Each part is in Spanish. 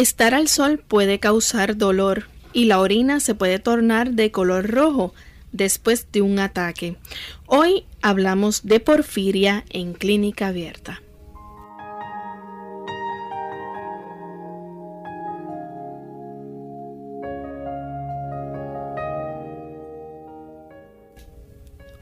Estar al sol puede causar dolor y la orina se puede tornar de color rojo después de un ataque. Hoy hablamos de porfiria en clínica abierta.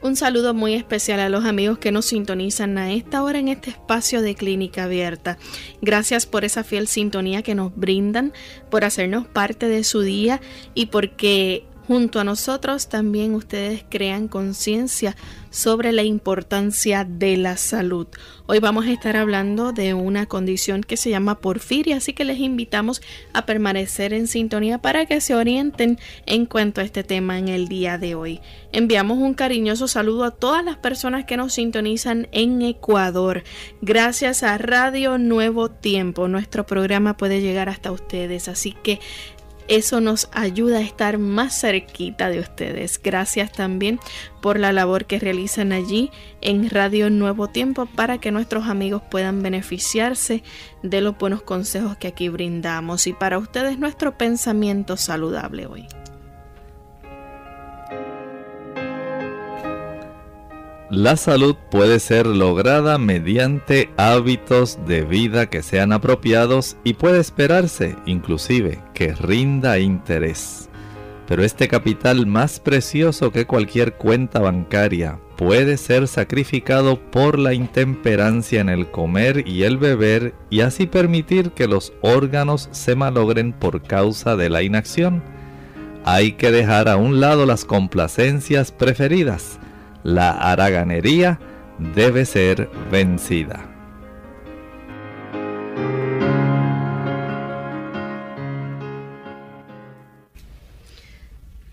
Un saludo muy especial a los amigos que nos sintonizan a esta hora en este espacio de clínica abierta. Gracias por esa fiel sintonía que nos brindan, por hacernos parte de su día y porque junto a nosotros también ustedes crean conciencia sobre la importancia de la salud. Hoy vamos a estar hablando de una condición que se llama porfiria, así que les invitamos a permanecer en sintonía para que se orienten en cuanto a este tema en el día de hoy. Enviamos un cariñoso saludo a todas las personas que nos sintonizan en Ecuador. Gracias a Radio Nuevo Tiempo, nuestro programa puede llegar hasta ustedes, así que eso nos ayuda a estar más cerquita de ustedes. Gracias también por la labor que realizan allí en Radio Nuevo Tiempo para que nuestros amigos puedan beneficiarse de los buenos consejos que aquí brindamos y para ustedes nuestro pensamiento saludable hoy. La salud puede ser lograda mediante hábitos de vida que sean apropiados y puede esperarse, inclusive, que rinda interés. Pero este capital más precioso que cualquier cuenta bancaria puede ser sacrificado por la intemperancia en el comer y el beber y así permitir que los órganos se malogren por causa de la inacción. Hay que dejar a un lado las complacencias preferidas la haraganería debe ser vencida.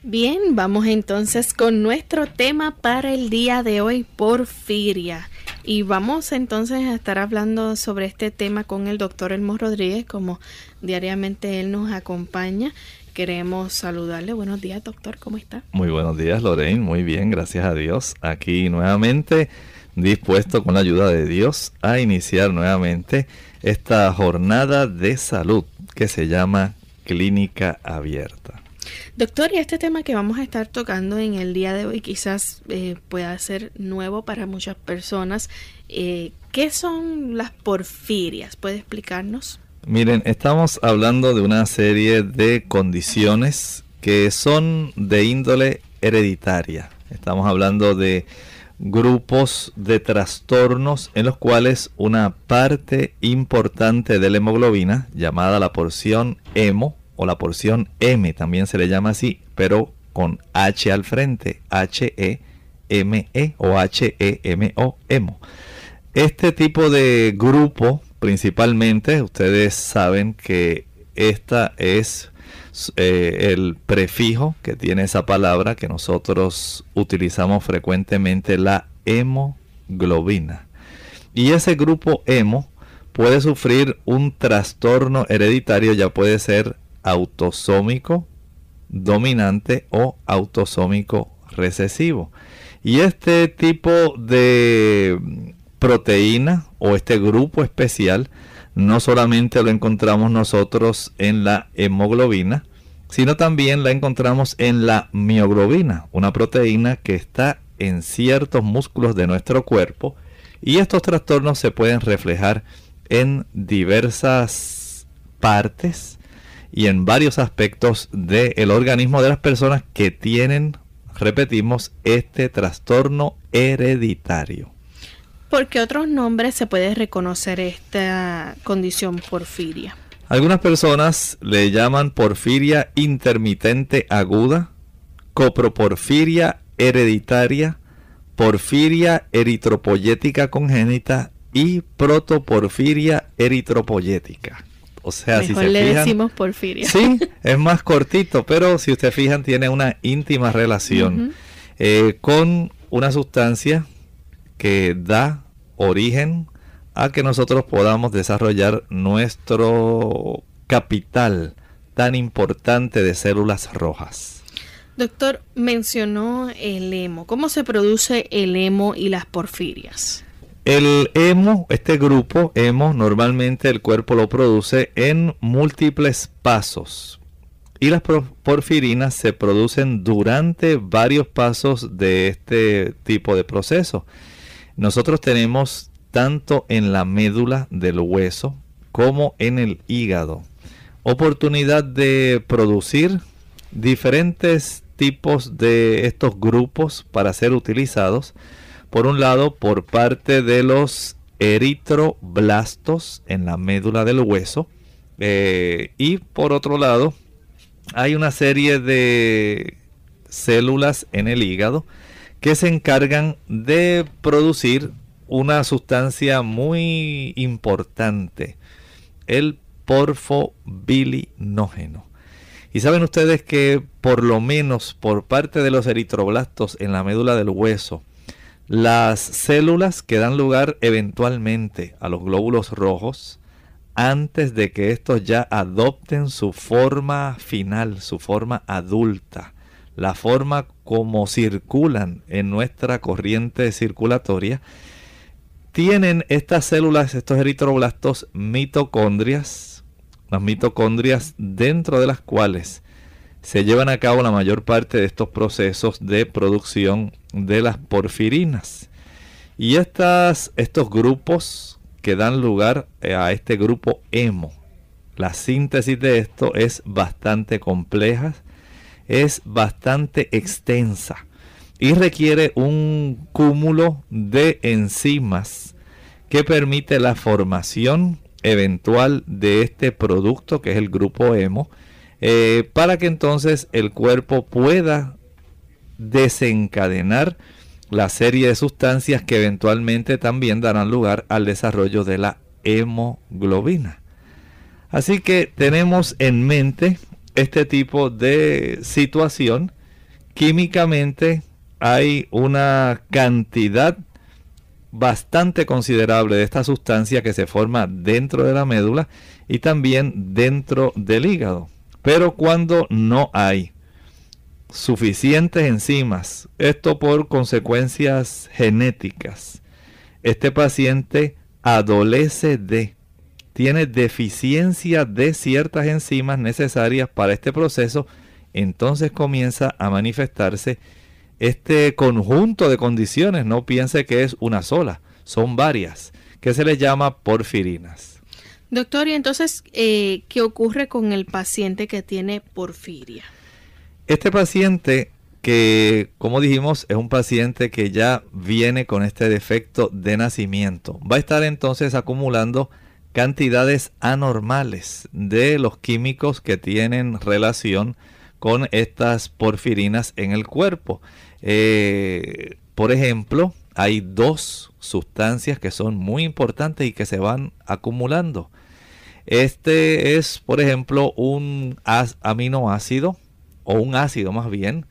Bien, vamos entonces con nuestro tema para el día de hoy, porfiria. Y vamos entonces a estar hablando sobre este tema con el doctor Elmo Rodríguez, como diariamente él nos acompaña queremos saludarle. Buenos días, doctor, ¿cómo está? Muy buenos días, Lorraine. Muy bien, gracias a Dios. Aquí nuevamente dispuesto con la ayuda de Dios a iniciar nuevamente esta jornada de salud que se llama Clínica Abierta. Doctor, y este tema que vamos a estar tocando en el día de hoy quizás eh, pueda ser nuevo para muchas personas. Eh, ¿Qué son las porfirias? ¿Puede explicarnos? Miren, estamos hablando de una serie de condiciones que son de índole hereditaria. Estamos hablando de grupos de trastornos en los cuales una parte importante de la hemoglobina, llamada la porción hemo o la porción M, también se le llama así, pero con H al frente, H-E-M-E -E, o H-E-M-O, hemo. Este tipo de grupo principalmente, ustedes saben que esta es eh, el prefijo que tiene esa palabra que nosotros utilizamos frecuentemente, la hemoglobina. Y ese grupo hemo puede sufrir un trastorno hereditario, ya puede ser autosómico dominante o autosómico recesivo. Y este tipo de proteína o este grupo especial no solamente lo encontramos nosotros en la hemoglobina, sino también la encontramos en la mioglobina, una proteína que está en ciertos músculos de nuestro cuerpo y estos trastornos se pueden reflejar en diversas partes y en varios aspectos del organismo de las personas que tienen, repetimos, este trastorno hereditario. ¿Por qué otros nombres se puede reconocer esta condición porfiria? Algunas personas le llaman porfiria intermitente aguda, coproporfiria hereditaria, porfiria eritropoyética congénita y protoporfiria eritropoyética. O sea, si se le decimos porfiria. Sí, es más cortito, pero si ustedes fijan tiene una íntima relación eh, con una sustancia que da origen a que nosotros podamos desarrollar nuestro capital tan importante de células rojas. Doctor, mencionó el hemo. ¿Cómo se produce el hemo y las porfirias? El hemo, este grupo hemo, normalmente el cuerpo lo produce en múltiples pasos. Y las porfirinas se producen durante varios pasos de este tipo de proceso. Nosotros tenemos tanto en la médula del hueso como en el hígado oportunidad de producir diferentes tipos de estos grupos para ser utilizados. Por un lado, por parte de los eritroblastos en la médula del hueso. Eh, y por otro lado, hay una serie de células en el hígado que se encargan de producir una sustancia muy importante, el porfobilinógeno. Y saben ustedes que por lo menos por parte de los eritroblastos en la médula del hueso, las células que dan lugar eventualmente a los glóbulos rojos, antes de que estos ya adopten su forma final, su forma adulta, la forma como circulan en nuestra corriente circulatoria, tienen estas células, estos eritroblastos, mitocondrias, las mitocondrias dentro de las cuales se llevan a cabo la mayor parte de estos procesos de producción de las porfirinas. Y estas, estos grupos que dan lugar a este grupo hemo, la síntesis de esto es bastante compleja, es bastante extensa y requiere un cúmulo de enzimas que permite la formación eventual de este producto que es el grupo hemo eh, para que entonces el cuerpo pueda desencadenar la serie de sustancias que eventualmente también darán lugar al desarrollo de la hemoglobina. Así que tenemos en mente este tipo de situación. Químicamente hay una cantidad bastante considerable de esta sustancia que se forma dentro de la médula y también dentro del hígado. Pero cuando no hay suficientes enzimas, esto por consecuencias genéticas, este paciente adolece de, tiene deficiencia de ciertas enzimas necesarias para este proceso, entonces comienza a manifestarse este conjunto de condiciones, no piense que es una sola, son varias, que se les llama porfirinas. Doctor, y entonces, eh, ¿qué ocurre con el paciente que tiene porfiria? Este paciente que, como dijimos, es un paciente que ya viene con este defecto de nacimiento, va a estar entonces acumulando cantidades anormales de los químicos que tienen relación con estas porfirinas en el cuerpo. Eh, por ejemplo, hay dos sustancias que son muy importantes y que se van acumulando. Este es, por ejemplo, un aminoácido o un ácido más bien.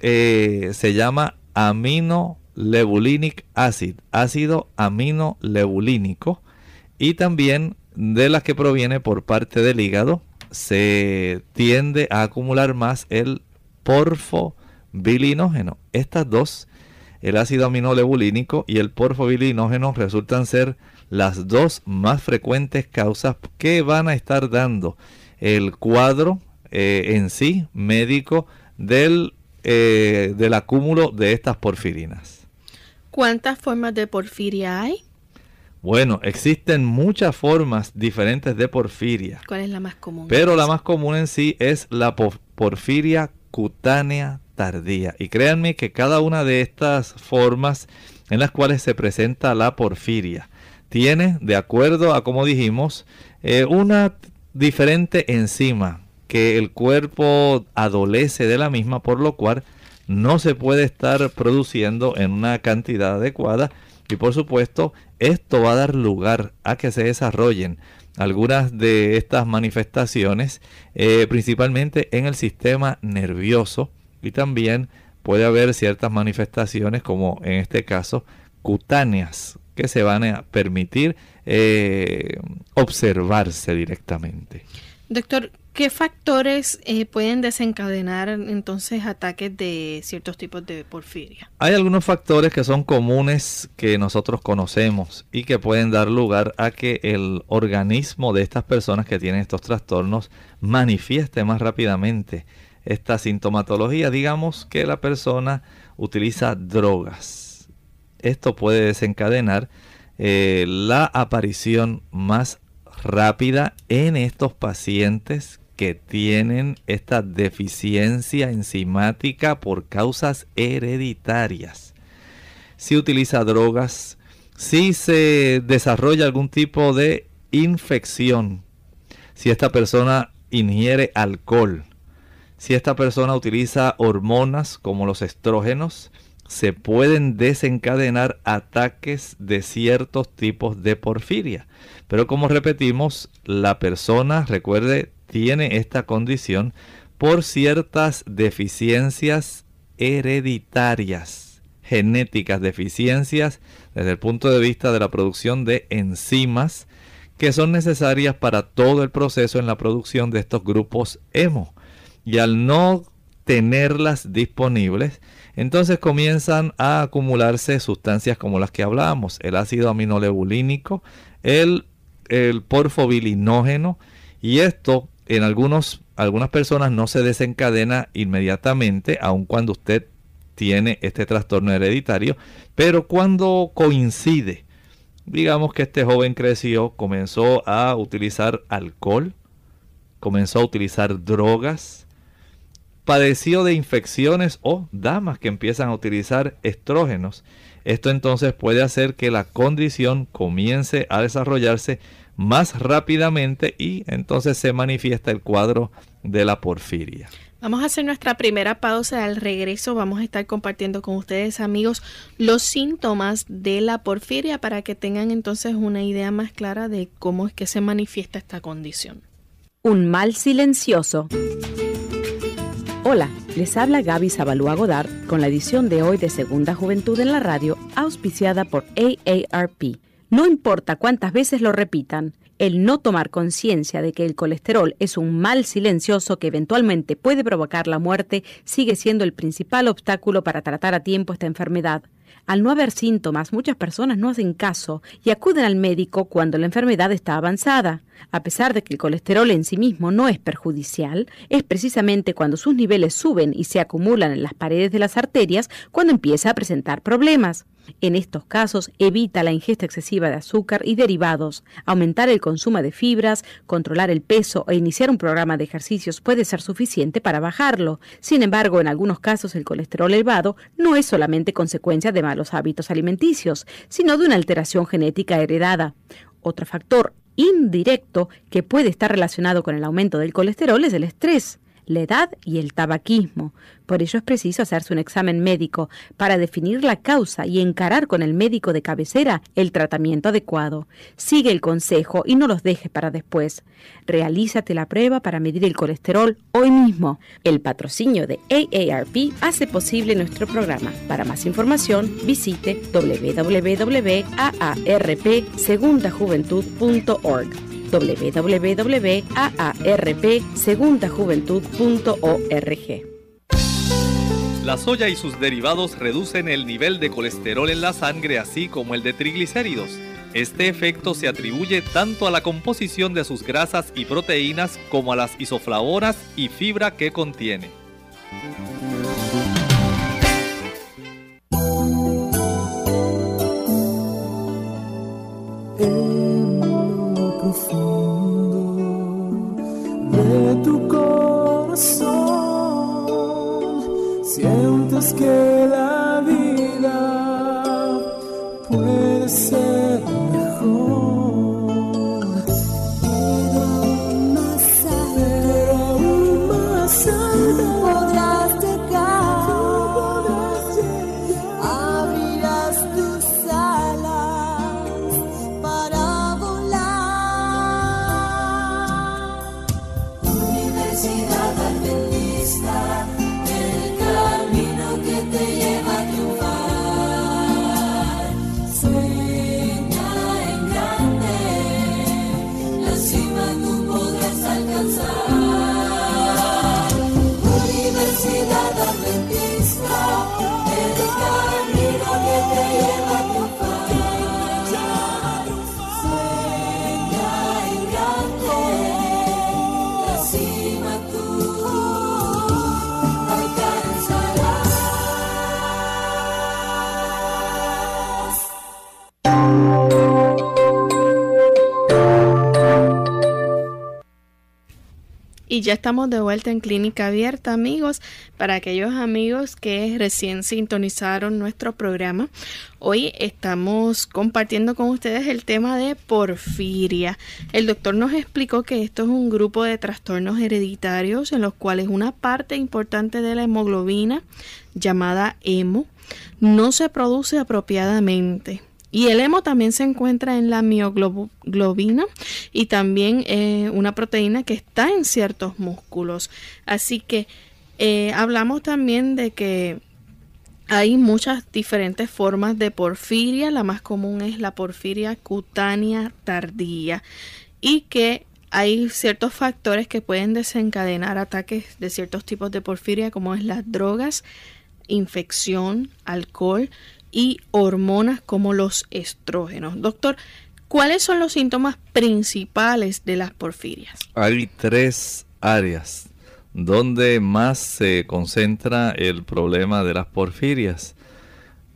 Eh, se llama aminolebulinic acid, ácido aminolebulínico. Y también de las que proviene por parte del hígado se tiende a acumular más el porfo bilinógeno. Estas dos, el ácido aminolebulínico y el porfobilinógeno, resultan ser las dos más frecuentes causas que van a estar dando el cuadro eh, en sí médico del, eh, del acúmulo de estas porfirinas. ¿Cuántas formas de porfiria hay? Bueno, existen muchas formas diferentes de porfiria. ¿Cuál es la más común? Pero la más común en sí es la porfiria cutánea tardía. Y créanme que cada una de estas formas en las cuales se presenta la porfiria tiene, de acuerdo a como dijimos, eh, una diferente enzima que el cuerpo adolece de la misma, por lo cual no se puede estar produciendo en una cantidad adecuada y por supuesto esto va a dar lugar a que se desarrollen algunas de estas manifestaciones, eh, principalmente en el sistema nervioso y también puede haber ciertas manifestaciones como en este caso cutáneas que se van a permitir eh, observarse directamente. Doctor, ¿qué factores eh, pueden desencadenar entonces ataques de ciertos tipos de porfiria? Hay algunos factores que son comunes que nosotros conocemos y que pueden dar lugar a que el organismo de estas personas que tienen estos trastornos manifieste más rápidamente esta sintomatología. Digamos que la persona utiliza drogas. Esto puede desencadenar eh, la aparición más rápida en estos pacientes que tienen esta deficiencia enzimática por causas hereditarias. Si utiliza drogas, si se desarrolla algún tipo de infección, si esta persona ingiere alcohol, si esta persona utiliza hormonas como los estrógenos, se pueden desencadenar ataques de ciertos tipos de porfiria. Pero como repetimos, la persona, recuerde, tiene esta condición por ciertas deficiencias hereditarias, genéticas, deficiencias desde el punto de vista de la producción de enzimas que son necesarias para todo el proceso en la producción de estos grupos hemo. Y al no tenerlas disponibles, entonces comienzan a acumularse sustancias como las que hablábamos, el ácido aminolebulínico, el, el porfobilinógeno, y esto en algunos, algunas personas no se desencadena inmediatamente, aun cuando usted tiene este trastorno hereditario, pero cuando coincide, digamos que este joven creció, comenzó a utilizar alcohol, comenzó a utilizar drogas, padeció de infecciones o damas que empiezan a utilizar estrógenos. Esto entonces puede hacer que la condición comience a desarrollarse más rápidamente y entonces se manifiesta el cuadro de la porfiria. Vamos a hacer nuestra primera pausa. Al regreso vamos a estar compartiendo con ustedes, amigos, los síntomas de la porfiria para que tengan entonces una idea más clara de cómo es que se manifiesta esta condición. Un mal silencioso. Hola, les habla Gaby Zabalúa Godard con la edición de hoy de Segunda Juventud en la Radio, auspiciada por AARP. No importa cuántas veces lo repitan, el no tomar conciencia de que el colesterol es un mal silencioso que eventualmente puede provocar la muerte sigue siendo el principal obstáculo para tratar a tiempo esta enfermedad. Al no haber síntomas, muchas personas no hacen caso y acuden al médico cuando la enfermedad está avanzada. A pesar de que el colesterol en sí mismo no es perjudicial, es precisamente cuando sus niveles suben y se acumulan en las paredes de las arterias cuando empieza a presentar problemas. En estos casos, evita la ingesta excesiva de azúcar y derivados. Aumentar el consumo de fibras, controlar el peso e iniciar un programa de ejercicios puede ser suficiente para bajarlo. Sin embargo, en algunos casos el colesterol elevado no es solamente consecuencia de malos hábitos alimenticios, sino de una alteración genética heredada. Otro factor indirecto que puede estar relacionado con el aumento del colesterol es el estrés la edad y el tabaquismo. Por ello es preciso hacerse un examen médico para definir la causa y encarar con el médico de cabecera el tratamiento adecuado. Sigue el consejo y no los dejes para después. Realízate la prueba para medir el colesterol hoy mismo. El patrocinio de AARP hace posible nuestro programa. Para más información, visite www.aarpsegundajuventud.org www.aarpsegundajuventud.org. La soya y sus derivados reducen el nivel de colesterol en la sangre así como el de triglicéridos. Este efecto se atribuye tanto a la composición de sus grasas y proteínas como a las isoflavonas y fibra que contiene. antes que la Y ya estamos de vuelta en Clínica Abierta, amigos. Para aquellos amigos que recién sintonizaron nuestro programa, hoy estamos compartiendo con ustedes el tema de porfiria. El doctor nos explicó que esto es un grupo de trastornos hereditarios en los cuales una parte importante de la hemoglobina, llamada hemo, no se produce apropiadamente y el hemo también se encuentra en la mioglobina y también eh, una proteína que está en ciertos músculos. Así que eh, hablamos también de que hay muchas diferentes formas de porfiria. La más común es la porfiria cutánea tardía y que hay ciertos factores que pueden desencadenar ataques de ciertos tipos de porfiria como es las drogas, infección, alcohol, y hormonas como los estrógenos. Doctor, ¿cuáles son los síntomas principales de las porfirias? Hay tres áreas donde más se concentra el problema de las porfirias.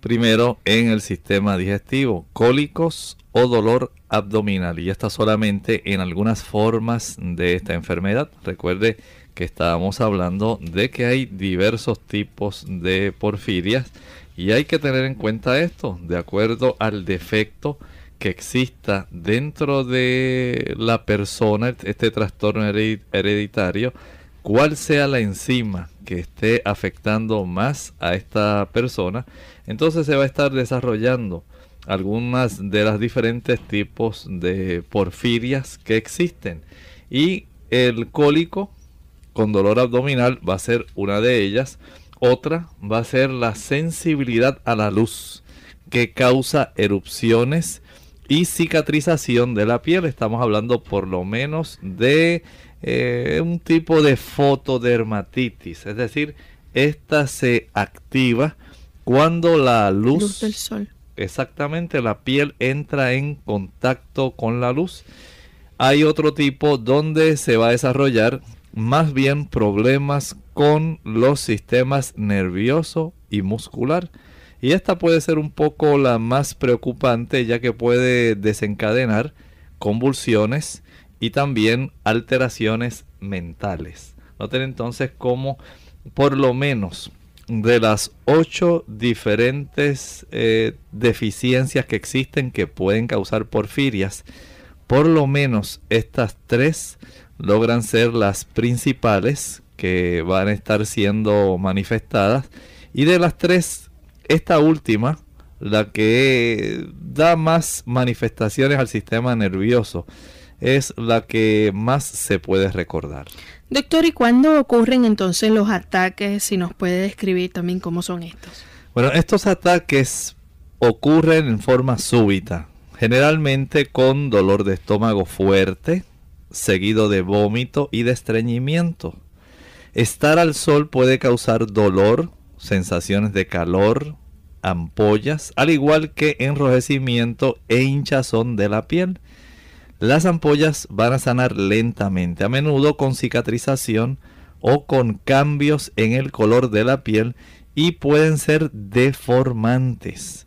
Primero, en el sistema digestivo, cólicos o dolor abdominal. Y está solamente en algunas formas de esta enfermedad. Recuerde que estábamos hablando de que hay diversos tipos de porfirias y hay que tener en cuenta esto, de acuerdo al defecto que exista dentro de la persona, este trastorno hereditario, cuál sea la enzima que esté afectando más a esta persona, entonces se va a estar desarrollando algunas de las diferentes tipos de porfirias que existen. Y el cólico con dolor abdominal va a ser una de ellas otra va a ser la sensibilidad a la luz que causa erupciones y cicatrización de la piel. Estamos hablando por lo menos de eh, un tipo de fotodermatitis, es decir, esta se activa cuando la luz, luz del sol. Exactamente, la piel entra en contacto con la luz. Hay otro tipo donde se va a desarrollar más bien problemas con los sistemas nervioso y muscular. Y esta puede ser un poco la más preocupante ya que puede desencadenar convulsiones y también alteraciones mentales. Noten entonces cómo por lo menos de las ocho diferentes eh, deficiencias que existen que pueden causar porfirias, por lo menos estas tres logran ser las principales que van a estar siendo manifestadas. Y de las tres, esta última, la que da más manifestaciones al sistema nervioso, es la que más se puede recordar. Doctor, ¿y cuándo ocurren entonces los ataques? Si nos puede describir también cómo son estos. Bueno, estos ataques ocurren en forma súbita, generalmente con dolor de estómago fuerte, seguido de vómito y de estreñimiento. Estar al sol puede causar dolor, sensaciones de calor, ampollas, al igual que enrojecimiento e hinchazón de la piel. Las ampollas van a sanar lentamente, a menudo con cicatrización o con cambios en el color de la piel y pueden ser deformantes.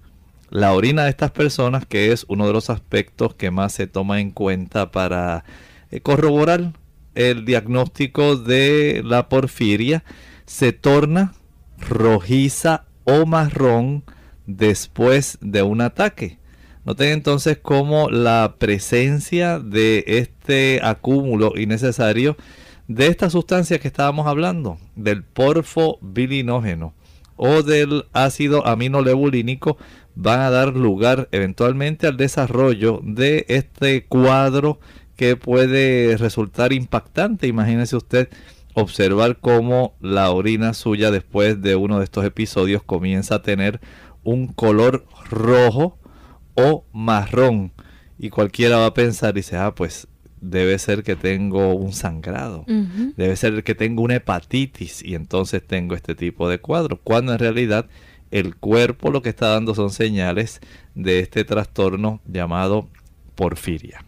La orina de estas personas, que es uno de los aspectos que más se toma en cuenta para eh, corroborar el diagnóstico de la porfiria se torna rojiza o marrón después de un ataque. Noten entonces cómo la presencia de este acúmulo innecesario de esta sustancia que estábamos hablando, del porfobilinógeno o del ácido aminolebulínico, van a dar lugar eventualmente al desarrollo de este cuadro que puede resultar impactante. Imagínese usted observar cómo la orina suya después de uno de estos episodios comienza a tener un color rojo o marrón. Y cualquiera va a pensar y dice, ah, pues debe ser que tengo un sangrado, debe ser que tengo una hepatitis y entonces tengo este tipo de cuadro, cuando en realidad el cuerpo lo que está dando son señales de este trastorno llamado porfiria.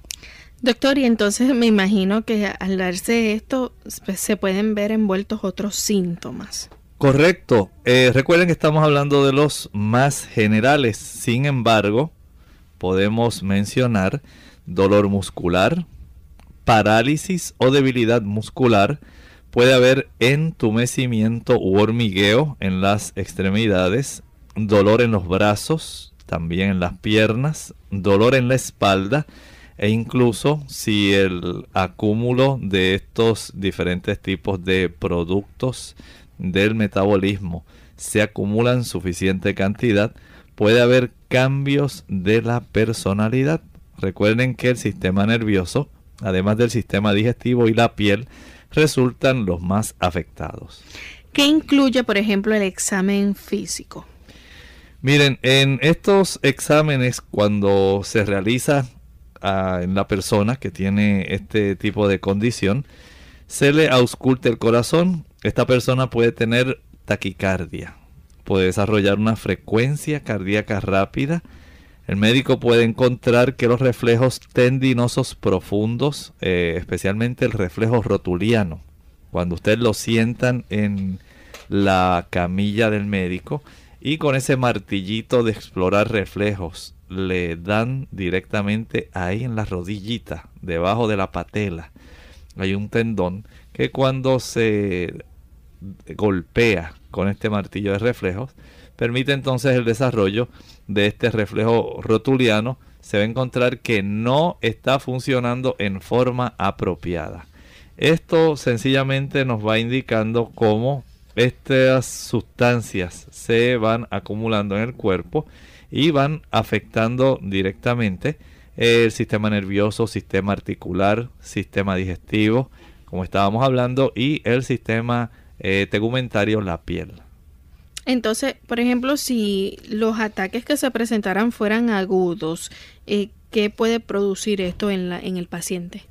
Doctor, y entonces me imagino que al darse esto pues, se pueden ver envueltos otros síntomas. Correcto. Eh, recuerden que estamos hablando de los más generales. Sin embargo, podemos mencionar dolor muscular, parálisis o debilidad muscular. Puede haber entumecimiento u hormigueo en las extremidades, dolor en los brazos, también en las piernas, dolor en la espalda e incluso si el acúmulo de estos diferentes tipos de productos del metabolismo se acumula en suficiente cantidad, puede haber cambios de la personalidad. Recuerden que el sistema nervioso, además del sistema digestivo y la piel, resultan los más afectados. ¿Qué incluye, por ejemplo, el examen físico? Miren, en estos exámenes, cuando se realiza en la persona que tiene este tipo de condición, se le ausculte el corazón. Esta persona puede tener taquicardia, puede desarrollar una frecuencia cardíaca rápida. El médico puede encontrar que los reflejos tendinosos profundos, eh, especialmente el reflejo rotuliano, cuando usted lo sientan en la camilla del médico y con ese martillito de explorar reflejos le dan directamente ahí en la rodillita, debajo de la patela. Hay un tendón que cuando se golpea con este martillo de reflejos, permite entonces el desarrollo de este reflejo rotuliano. Se va a encontrar que no está funcionando en forma apropiada. Esto sencillamente nos va indicando cómo estas sustancias se van acumulando en el cuerpo y van afectando directamente el sistema nervioso, sistema articular, sistema digestivo, como estábamos hablando, y el sistema eh, tegumentario, la piel. Entonces, por ejemplo, si los ataques que se presentaran fueran agudos, eh, ¿qué puede producir esto en, la, en el paciente?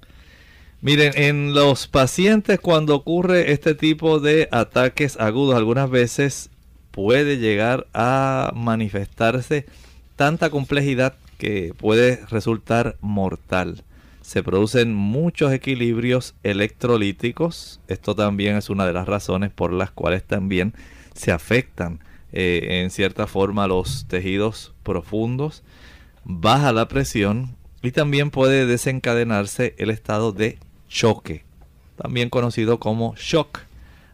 Miren, en los pacientes cuando ocurre este tipo de ataques agudos, algunas veces puede llegar a manifestarse tanta complejidad que puede resultar mortal. Se producen muchos equilibrios electrolíticos. Esto también es una de las razones por las cuales también se afectan eh, en cierta forma los tejidos profundos. Baja la presión y también puede desencadenarse el estado de choque, también conocido como shock.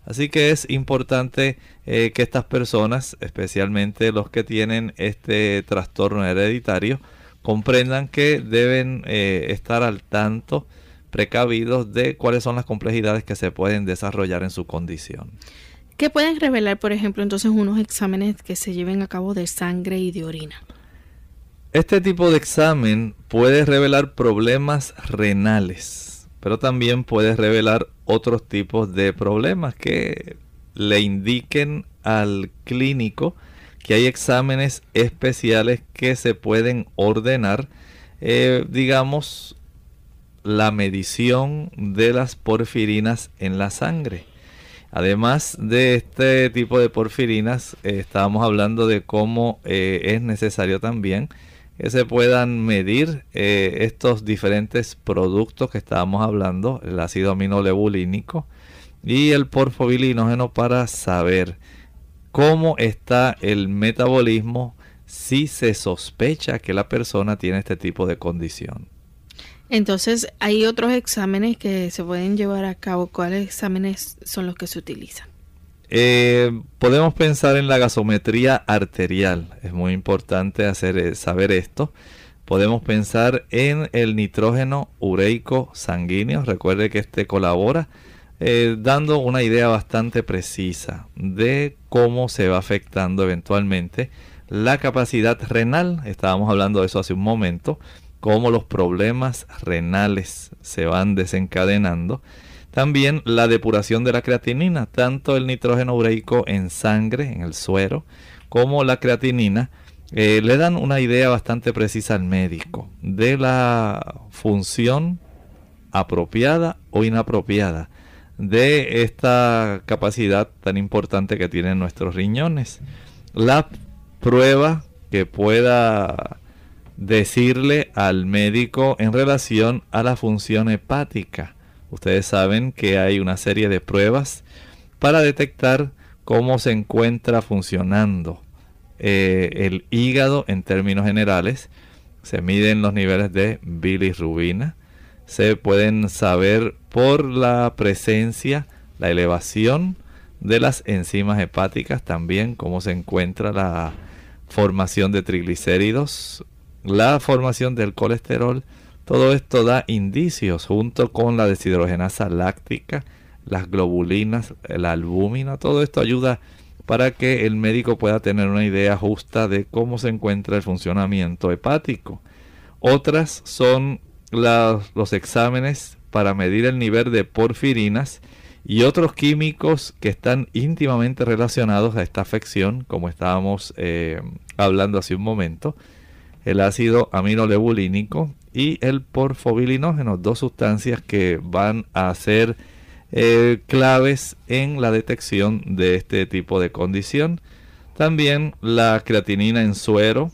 Así que es importante eh, que estas personas, especialmente los que tienen este trastorno hereditario, comprendan que deben eh, estar al tanto, precavidos de cuáles son las complejidades que se pueden desarrollar en su condición. ¿Qué pueden revelar, por ejemplo, entonces unos exámenes que se lleven a cabo de sangre y de orina? Este tipo de examen puede revelar problemas renales, pero también puede revelar otros tipos de problemas que le indiquen al clínico que hay exámenes especiales que se pueden ordenar, eh, digamos, la medición de las porfirinas en la sangre. Además de este tipo de porfirinas, eh, estábamos hablando de cómo eh, es necesario también que se puedan medir eh, estos diferentes productos que estábamos hablando, el ácido aminolebulínico y el porfobilinógeno para saber cómo está el metabolismo si se sospecha que la persona tiene este tipo de condición. Entonces, hay otros exámenes que se pueden llevar a cabo. ¿Cuáles exámenes son los que se utilizan? Eh, podemos pensar en la gasometría arterial. Es muy importante eh, saber esto. Podemos pensar en el nitrógeno ureico sanguíneo. Recuerde que este colabora eh, dando una idea bastante precisa de cómo se va afectando eventualmente la capacidad renal. Estábamos hablando de eso hace un momento cómo los problemas renales se van desencadenando. También la depuración de la creatinina, tanto el nitrógeno ureico en sangre, en el suero, como la creatinina, eh, le dan una idea bastante precisa al médico de la función apropiada o inapropiada de esta capacidad tan importante que tienen nuestros riñones. La prueba que pueda decirle al médico en relación a la función hepática. Ustedes saben que hay una serie de pruebas para detectar cómo se encuentra funcionando eh, el hígado en términos generales. Se miden los niveles de bilirrubina. Se pueden saber por la presencia, la elevación de las enzimas hepáticas, también cómo se encuentra la formación de triglicéridos, la formación del colesterol, todo esto da indicios junto con la deshidrogenasa láctica, las globulinas, la albúmina, todo esto ayuda para que el médico pueda tener una idea justa de cómo se encuentra el funcionamiento hepático. Otras son los exámenes para medir el nivel de porfirinas y otros químicos que están íntimamente relacionados a esta afección, como estábamos eh, hablando hace un momento el ácido aminolebulínico y el porfobilinógeno, dos sustancias que van a ser eh, claves en la detección de este tipo de condición. También la creatinina en suero,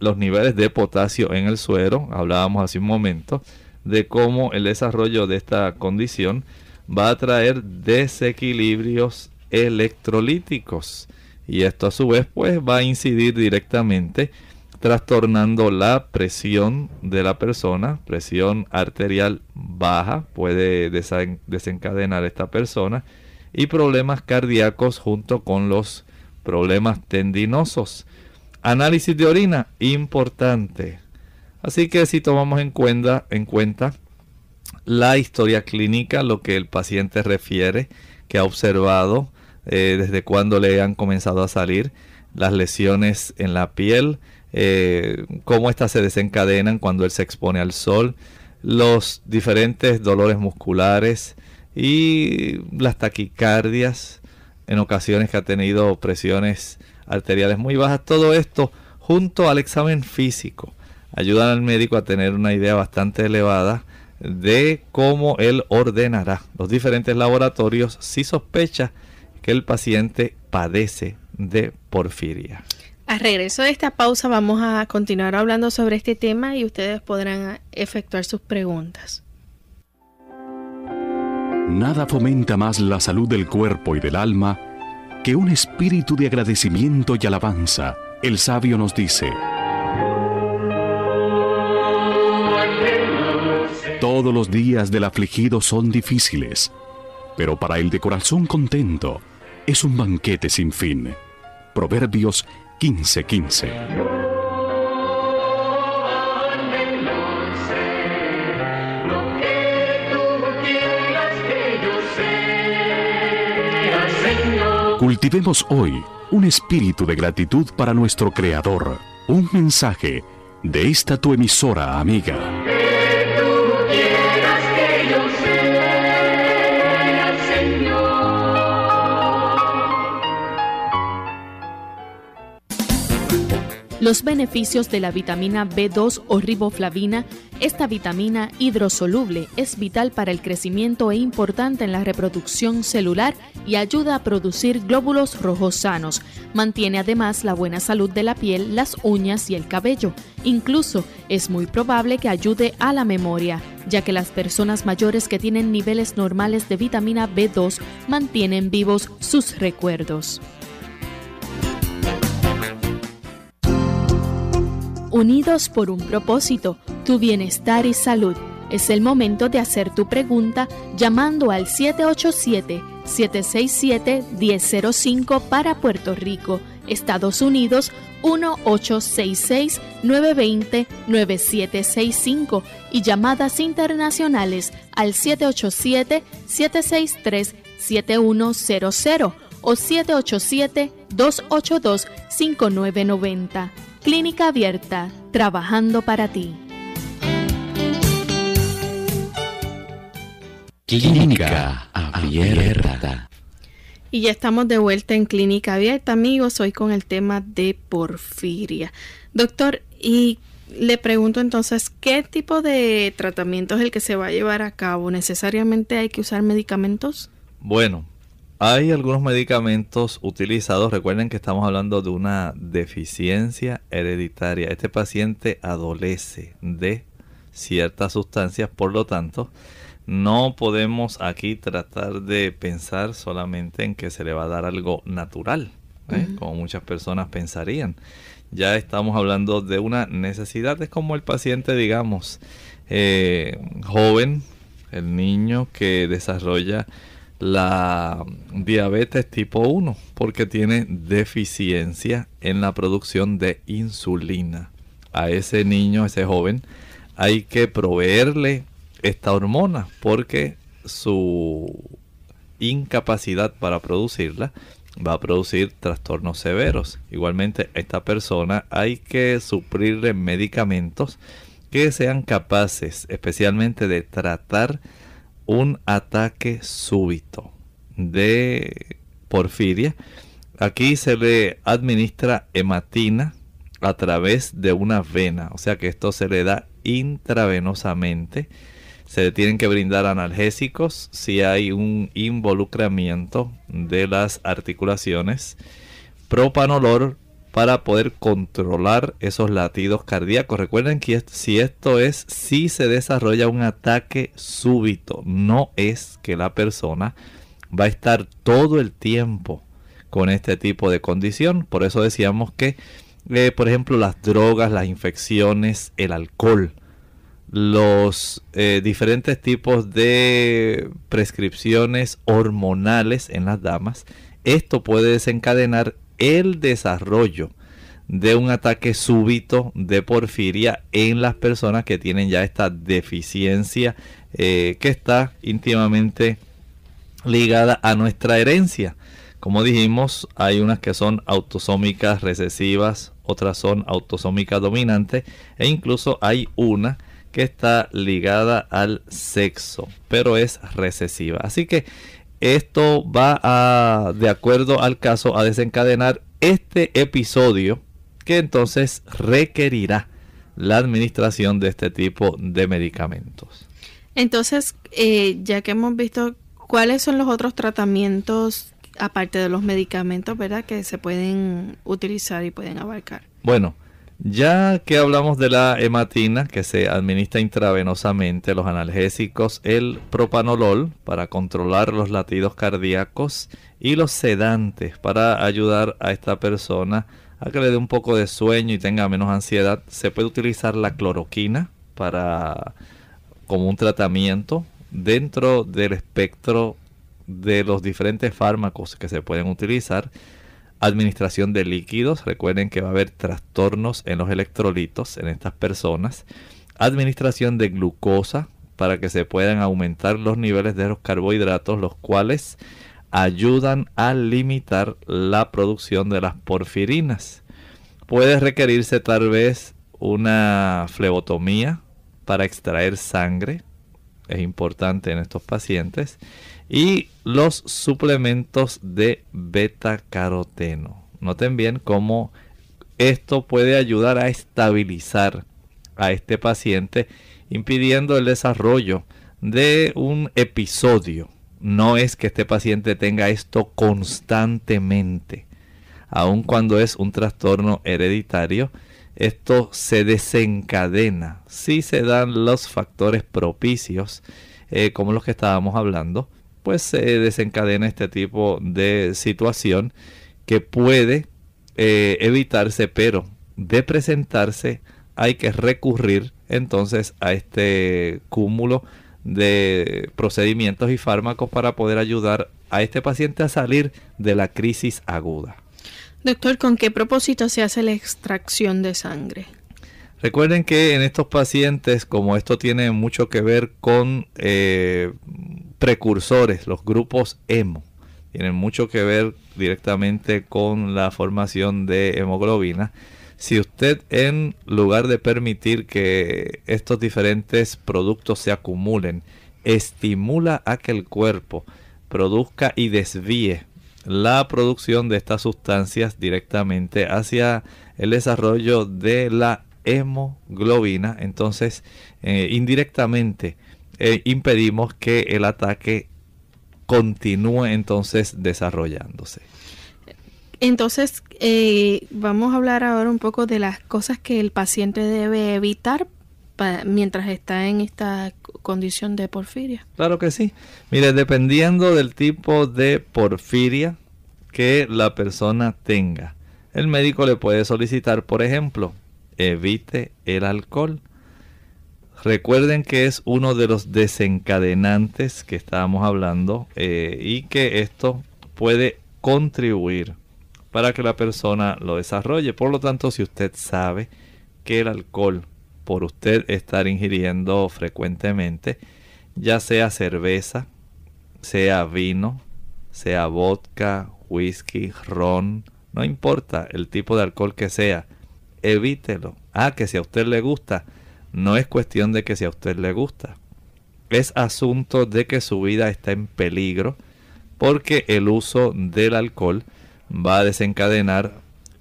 los niveles de potasio en el suero, hablábamos hace un momento de cómo el desarrollo de esta condición va a traer desequilibrios electrolíticos y esto a su vez pues va a incidir directamente trastornando la presión de la persona, presión arterial baja, puede desencadenar esta persona, y problemas cardíacos junto con los problemas tendinosos. Análisis de orina, importante. Así que si tomamos en cuenta, en cuenta la historia clínica, lo que el paciente refiere, que ha observado eh, desde cuando le han comenzado a salir las lesiones en la piel, eh, cómo éstas se desencadenan cuando él se expone al sol, los diferentes dolores musculares y las taquicardias en ocasiones que ha tenido presiones arteriales muy bajas. Todo esto junto al examen físico ayudan al médico a tener una idea bastante elevada de cómo él ordenará los diferentes laboratorios si sospecha que el paciente padece de porfiria. A regreso de esta pausa vamos a continuar hablando sobre este tema y ustedes podrán efectuar sus preguntas. Nada fomenta más la salud del cuerpo y del alma que un espíritu de agradecimiento y alabanza. El sabio nos dice, Todos los días del afligido son difíciles, pero para el de corazón contento es un banquete sin fin. Proverbios 1515. Cultivemos hoy un espíritu de gratitud para nuestro Creador. Un mensaje de esta tu emisora amiga. Los beneficios de la vitamina B2 o riboflavina, esta vitamina hidrosoluble es vital para el crecimiento e importante en la reproducción celular y ayuda a producir glóbulos rojos sanos. Mantiene además la buena salud de la piel, las uñas y el cabello. Incluso es muy probable que ayude a la memoria, ya que las personas mayores que tienen niveles normales de vitamina B2 mantienen vivos sus recuerdos. Unidos por un propósito, tu bienestar y salud. Es el momento de hacer tu pregunta llamando al 787-767-1005 para Puerto Rico, Estados Unidos 1-866-920-9765 y llamadas internacionales al 787-763-7100 o 787-282-5990. Clínica Abierta, trabajando para ti. Clínica Abierta. Y ya estamos de vuelta en Clínica Abierta, amigos, hoy con el tema de porfiria. Doctor, y le pregunto entonces, ¿qué tipo de tratamiento es el que se va a llevar a cabo? ¿Necesariamente hay que usar medicamentos? Bueno, hay algunos medicamentos utilizados. Recuerden que estamos hablando de una deficiencia hereditaria. Este paciente adolece de ciertas sustancias, por lo tanto, no podemos aquí tratar de pensar solamente en que se le va a dar algo natural, ¿eh? como muchas personas pensarían. Ya estamos hablando de una necesidad, es como el paciente, digamos, eh, joven, el niño que desarrolla la diabetes tipo 1 porque tiene deficiencia en la producción de insulina. A ese niño, a ese joven, hay que proveerle esta hormona porque su incapacidad para producirla va a producir trastornos severos. Igualmente, a esta persona hay que suplirle medicamentos que sean capaces especialmente de tratar un ataque súbito de porfiria. Aquí se le administra hematina a través de una vena, o sea que esto se le da intravenosamente se tienen que brindar analgésicos si hay un involucramiento de las articulaciones. Propanolor para poder controlar esos latidos cardíacos. Recuerden que si esto es, si se desarrolla un ataque súbito, no es que la persona va a estar todo el tiempo con este tipo de condición. Por eso decíamos que, eh, por ejemplo, las drogas, las infecciones, el alcohol, los eh, diferentes tipos de prescripciones hormonales en las damas, esto puede desencadenar el desarrollo de un ataque súbito de porfiria en las personas que tienen ya esta deficiencia eh, que está íntimamente ligada a nuestra herencia. Como dijimos, hay unas que son autosómicas recesivas, otras son autosómicas dominantes e incluso hay una que está ligada al sexo, pero es recesiva. Así que esto va a, de acuerdo al caso, a desencadenar este episodio que entonces requerirá la administración de este tipo de medicamentos. Entonces, eh, ya que hemos visto cuáles son los otros tratamientos, aparte de los medicamentos, ¿verdad? Que se pueden utilizar y pueden abarcar. Bueno, ya que hablamos de la hematina que se administra intravenosamente, los analgésicos, el propanolol para controlar los latidos cardíacos y los sedantes para ayudar a esta persona a que le dé un poco de sueño y tenga menos ansiedad, se puede utilizar la cloroquina para como un tratamiento dentro del espectro de los diferentes fármacos que se pueden utilizar administración de líquidos. Recuerden que va a haber trastornos en los electrolitos en estas personas. Administración de glucosa para que se puedan aumentar los niveles de los carbohidratos, los cuales ayudan a limitar la producción de las porfirinas. Puede requerirse tal vez una flebotomía para extraer sangre. Es importante en estos pacientes y los suplementos de beta caroteno. Noten bien cómo esto puede ayudar a estabilizar a este paciente impidiendo el desarrollo de un episodio. No es que este paciente tenga esto constantemente. Aun cuando es un trastorno hereditario, esto se desencadena si se dan los factores propicios, eh, como los que estábamos hablando, pues se desencadena este tipo de situación que puede eh, evitarse, pero de presentarse hay que recurrir entonces a este cúmulo de procedimientos y fármacos para poder ayudar a este paciente a salir de la crisis aguda. Doctor, ¿con qué propósito se hace la extracción de sangre? Recuerden que en estos pacientes, como esto tiene mucho que ver con eh, precursores, los grupos hemo, tienen mucho que ver directamente con la formación de hemoglobina. Si usted en lugar de permitir que estos diferentes productos se acumulen, estimula a que el cuerpo produzca y desvíe la producción de estas sustancias directamente hacia el desarrollo de la hemoglobina, entonces eh, indirectamente eh, impedimos que el ataque continúe entonces desarrollándose. Entonces, eh, vamos a hablar ahora un poco de las cosas que el paciente debe evitar mientras está en esta condición de porfiria. Claro que sí. Mire, dependiendo del tipo de porfiria que la persona tenga, el médico le puede solicitar, por ejemplo, evite el alcohol. Recuerden que es uno de los desencadenantes que estábamos hablando eh, y que esto puede contribuir para que la persona lo desarrolle. Por lo tanto, si usted sabe que el alcohol, por usted estar ingiriendo frecuentemente, ya sea cerveza, sea vino, sea vodka, whisky, ron, no importa el tipo de alcohol que sea, evítelo. Ah, que si a usted le gusta, no es cuestión de que si a usted le gusta. Es asunto de que su vida está en peligro porque el uso del alcohol va a desencadenar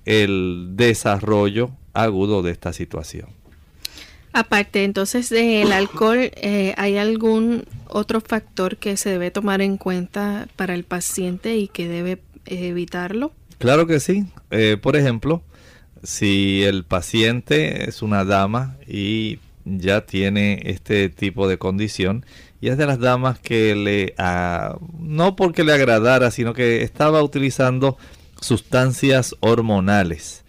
el desarrollo agudo de esta situación. Aparte entonces del alcohol, eh, ¿hay algún otro factor que se debe tomar en cuenta para el paciente y que debe evitarlo? Claro que sí. Eh, por ejemplo, si el paciente es una dama y ya tiene este tipo de condición y es de las damas que le no porque le agradara sino que estaba utilizando sustancias hormonales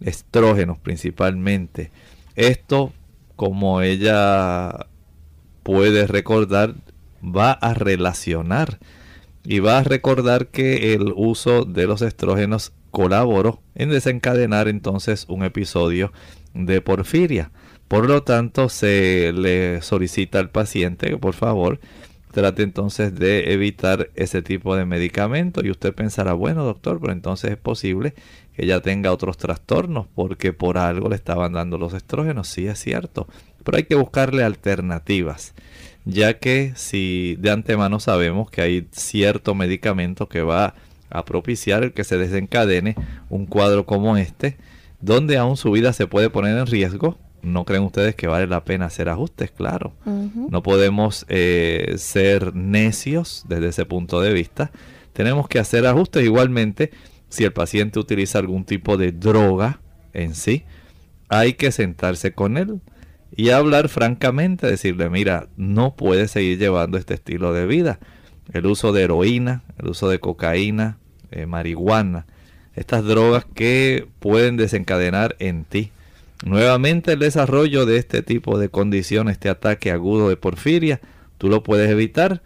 estrógenos principalmente. Esto como ella puede recordar va a relacionar y va a recordar que el uso de los estrógenos colaboró en desencadenar entonces un episodio de porfiria. Por lo tanto, se le solicita al paciente que por favor trate entonces de evitar ese tipo de medicamento. Y usted pensará, bueno doctor, pero entonces es posible que ella tenga otros trastornos porque por algo le estaban dando los estrógenos. Sí, es cierto. Pero hay que buscarle alternativas ya que si de antemano sabemos que hay cierto medicamento que va a propiciar el que se desencadene un cuadro como este, donde aún su vida se puede poner en riesgo, ¿no creen ustedes que vale la pena hacer ajustes? Claro, no podemos eh, ser necios desde ese punto de vista, tenemos que hacer ajustes. Igualmente si el paciente utiliza algún tipo de droga en sí, hay que sentarse con él y hablar francamente, decirle, mira, no puedes seguir llevando este estilo de vida. El uso de heroína, el uso de cocaína, eh, marihuana, estas drogas que pueden desencadenar en ti nuevamente el desarrollo de este tipo de condición, este ataque agudo de porfiria, tú lo puedes evitar.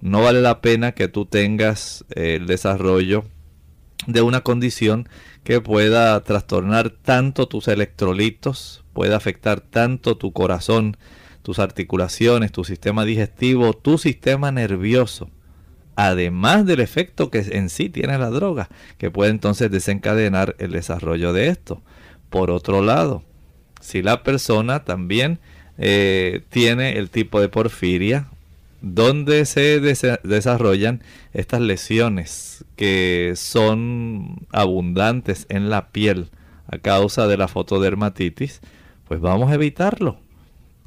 No vale la pena que tú tengas eh, el desarrollo de una condición que pueda trastornar tanto tus electrolitos, puede afectar tanto tu corazón, tus articulaciones, tu sistema digestivo, tu sistema nervioso, además del efecto que en sí tiene la droga, que puede entonces desencadenar el desarrollo de esto. Por otro lado, si la persona también eh, tiene el tipo de porfiria, donde se desarrollan estas lesiones que son abundantes en la piel a causa de la fotodermatitis, pues vamos a evitarlo.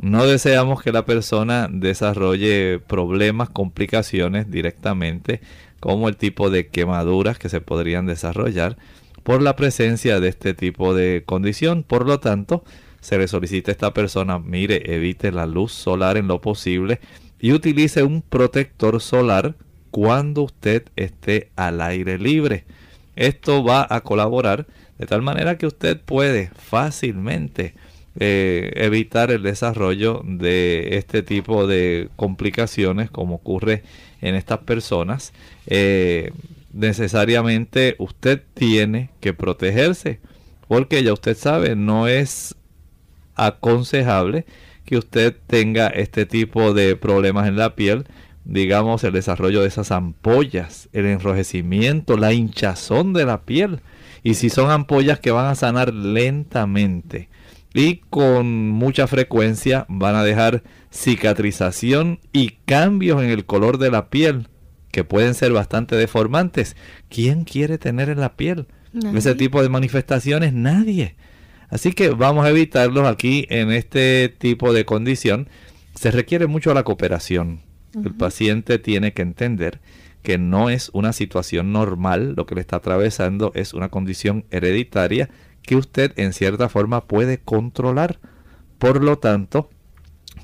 No deseamos que la persona desarrolle problemas, complicaciones directamente, como el tipo de quemaduras que se podrían desarrollar por la presencia de este tipo de condición. Por lo tanto, se le solicita a esta persona, mire, evite la luz solar en lo posible y utilice un protector solar cuando usted esté al aire libre. Esto va a colaborar de tal manera que usted puede fácilmente eh, evitar el desarrollo de este tipo de complicaciones como ocurre en estas personas, eh, necesariamente usted tiene que protegerse porque ya usted sabe, no es aconsejable que usted tenga este tipo de problemas en la piel, digamos el desarrollo de esas ampollas, el enrojecimiento, la hinchazón de la piel. Y si son ampollas que van a sanar lentamente y con mucha frecuencia van a dejar cicatrización y cambios en el color de la piel que pueden ser bastante deformantes. ¿Quién quiere tener en la piel ese tipo de manifestaciones? Nadie. Así que vamos a evitarlos aquí en este tipo de condición. Se requiere mucho la cooperación. El paciente tiene que entender que no es una situación normal, lo que le está atravesando es una condición hereditaria que usted en cierta forma puede controlar. Por lo tanto,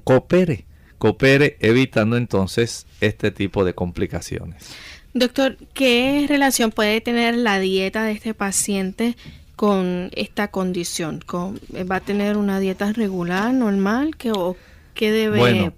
coopere, coopere evitando entonces este tipo de complicaciones. Doctor, ¿qué relación puede tener la dieta de este paciente con esta condición? ¿Va a tener una dieta regular, normal? ¿Qué, o, qué debe bueno,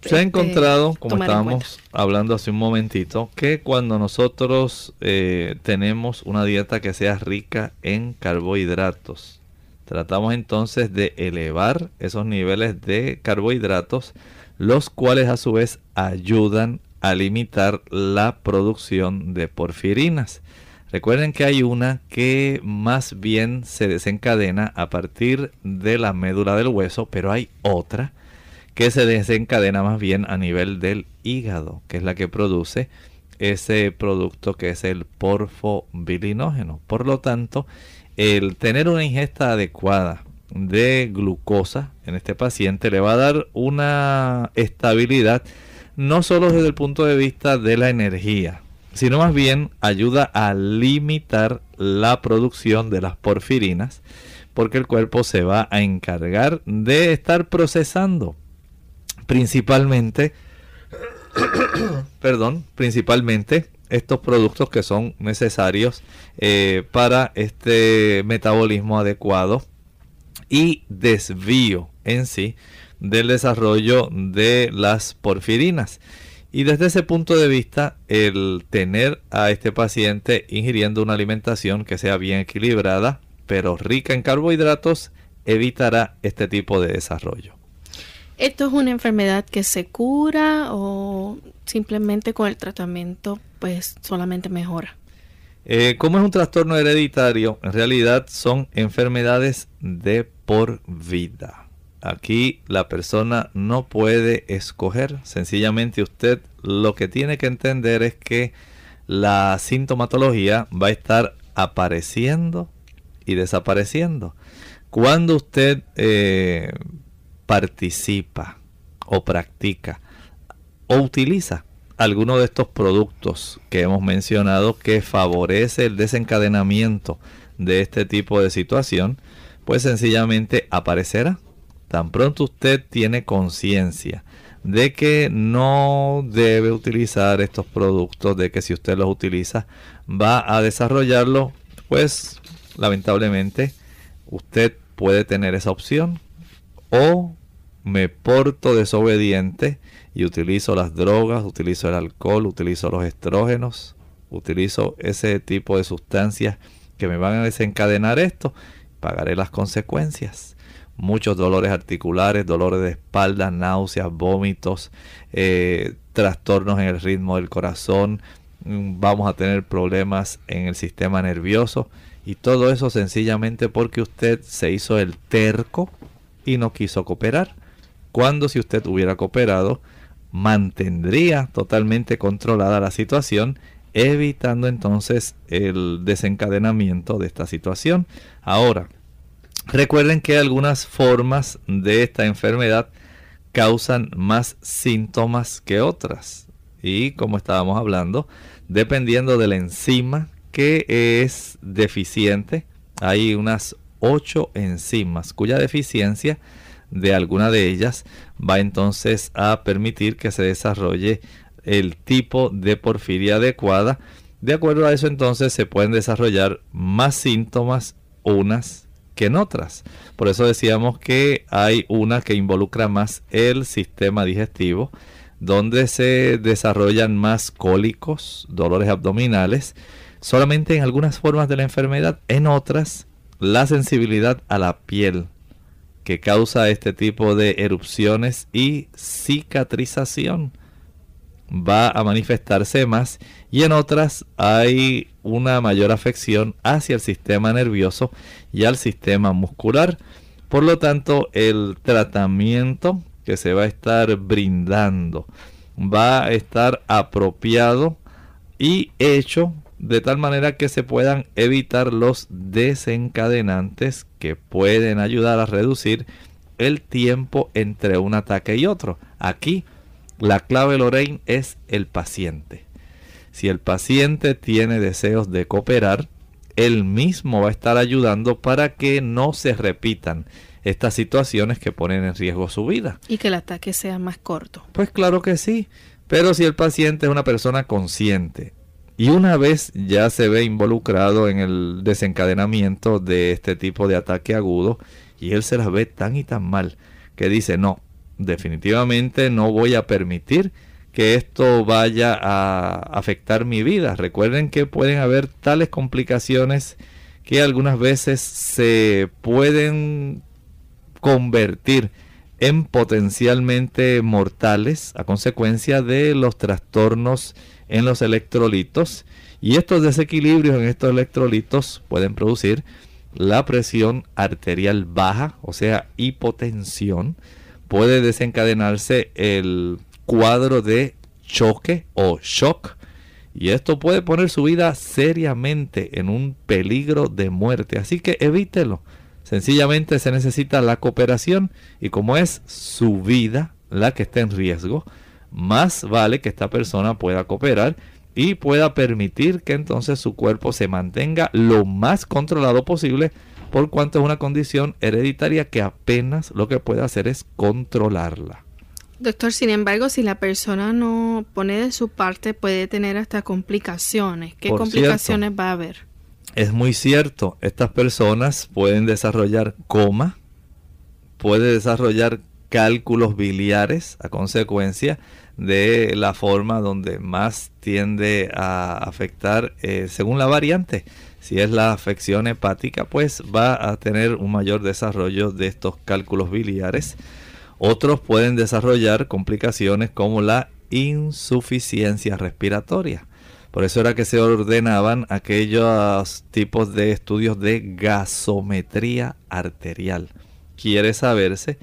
se ha este, encontrado, como estábamos hablando hace un momentito, que cuando nosotros eh, tenemos una dieta que sea rica en carbohidratos, tratamos entonces de elevar esos niveles de carbohidratos, los cuales a su vez ayudan a limitar la producción de porfirinas. Recuerden que hay una que más bien se desencadena a partir de la médula del hueso, pero hay otra que se desencadena más bien a nivel del hígado, que es la que produce ese producto que es el porfobilinógeno. Por lo tanto, el tener una ingesta adecuada de glucosa en este paciente le va a dar una estabilidad no solo desde el punto de vista de la energía, sino más bien ayuda a limitar la producción de las porfirinas, porque el cuerpo se va a encargar de estar procesando principalmente, perdón, principalmente estos productos que son necesarios eh, para este metabolismo adecuado y desvío en sí del desarrollo de las porfirinas. Y desde ese punto de vista, el tener a este paciente ingiriendo una alimentación que sea bien equilibrada, pero rica en carbohidratos, evitará este tipo de desarrollo. ¿Esto es una enfermedad que se cura o simplemente con el tratamiento pues solamente mejora? Eh, como es un trastorno hereditario, en realidad son enfermedades de por vida. Aquí la persona no puede escoger, sencillamente usted lo que tiene que entender es que la sintomatología va a estar apareciendo y desapareciendo. Cuando usted eh, participa o practica o utiliza alguno de estos productos que hemos mencionado que favorece el desencadenamiento de este tipo de situación, pues sencillamente aparecerá. Tan pronto usted tiene conciencia de que no debe utilizar estos productos, de que si usted los utiliza va a desarrollarlo, pues lamentablemente usted puede tener esa opción o me porto desobediente y utilizo las drogas, utilizo el alcohol, utilizo los estrógenos, utilizo ese tipo de sustancias que me van a desencadenar esto, pagaré las consecuencias muchos dolores articulares, dolores de espalda, náuseas, vómitos, eh, trastornos en el ritmo del corazón, mm, vamos a tener problemas en el sistema nervioso y todo eso sencillamente porque usted se hizo el terco y no quiso cooperar. Cuando si usted hubiera cooperado, mantendría totalmente controlada la situación, evitando entonces el desencadenamiento de esta situación. Ahora, Recuerden que algunas formas de esta enfermedad causan más síntomas que otras. Y como estábamos hablando, dependiendo de la enzima que es deficiente, hay unas 8 enzimas cuya deficiencia de alguna de ellas va entonces a permitir que se desarrolle el tipo de porfiria adecuada. De acuerdo a eso entonces se pueden desarrollar más síntomas unas que en otras. Por eso decíamos que hay una que involucra más el sistema digestivo, donde se desarrollan más cólicos, dolores abdominales, solamente en algunas formas de la enfermedad, en otras la sensibilidad a la piel que causa este tipo de erupciones y cicatrización va a manifestarse más y en otras hay una mayor afección hacia el sistema nervioso y al sistema muscular. Por lo tanto, el tratamiento que se va a estar brindando va a estar apropiado y hecho de tal manera que se puedan evitar los desencadenantes que pueden ayudar a reducir el tiempo entre un ataque y otro. Aquí la clave Lorraine es el paciente. Si el paciente tiene deseos de cooperar, él mismo va a estar ayudando para que no se repitan estas situaciones que ponen en riesgo su vida. Y que el ataque sea más corto. Pues claro que sí. Pero si el paciente es una persona consciente y una vez ya se ve involucrado en el desencadenamiento de este tipo de ataque agudo y él se las ve tan y tan mal que dice, no, definitivamente no voy a permitir que esto vaya a afectar mi vida. Recuerden que pueden haber tales complicaciones que algunas veces se pueden convertir en potencialmente mortales a consecuencia de los trastornos en los electrolitos. Y estos desequilibrios en estos electrolitos pueden producir la presión arterial baja, o sea, hipotensión, puede desencadenarse el cuadro de choque o shock. Y esto puede poner su vida seriamente en un peligro de muerte, así que evítelo. Sencillamente se necesita la cooperación y como es su vida la que está en riesgo, más vale que esta persona pueda cooperar y pueda permitir que entonces su cuerpo se mantenga lo más controlado posible por cuanto es una condición hereditaria que apenas lo que puede hacer es controlarla. Doctor, sin embargo, si la persona no pone de su parte, puede tener hasta complicaciones. ¿Qué complicaciones va a haber? Es muy cierto, estas personas pueden desarrollar coma, puede desarrollar cálculos biliares a consecuencia de la forma donde más tiende a afectar eh, según la variante. Si es la afección hepática, pues va a tener un mayor desarrollo de estos cálculos biliares. Otros pueden desarrollar complicaciones como la insuficiencia respiratoria. Por eso era que se ordenaban aquellos tipos de estudios de gasometría arterial. Quiere saberse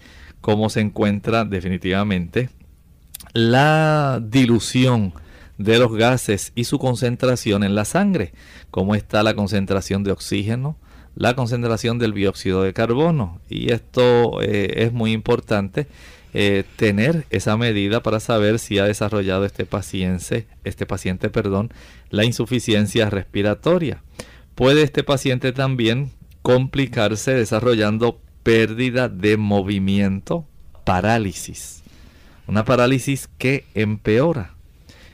cómo se encuentra definitivamente la dilución de los gases y su concentración en la sangre, cómo está la concentración de oxígeno, la concentración del dióxido de carbono. Y esto eh, es muy importante eh, tener esa medida para saber si ha desarrollado este paciente, este paciente, perdón, la insuficiencia respiratoria. Puede este paciente también complicarse desarrollando pérdida de movimiento, parálisis. Una parálisis que empeora.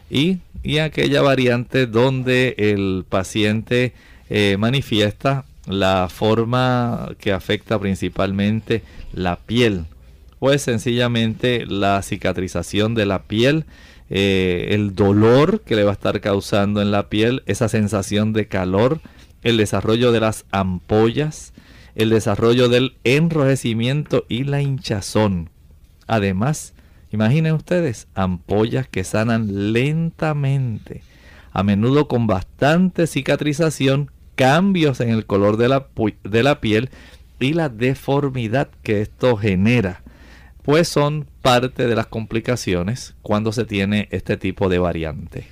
Y, y aquella variante donde el paciente eh, manifiesta la forma que afecta principalmente la piel. Pues sencillamente la cicatrización de la piel, eh, el dolor que le va a estar causando en la piel, esa sensación de calor, el desarrollo de las ampollas, el desarrollo del enrojecimiento y la hinchazón. Además, imaginen ustedes ampollas que sanan lentamente, a menudo con bastante cicatrización, cambios en el color de la, piel y la deformidad que esto genera, pues son parte de las complicaciones cuando se tiene este tipo de variante.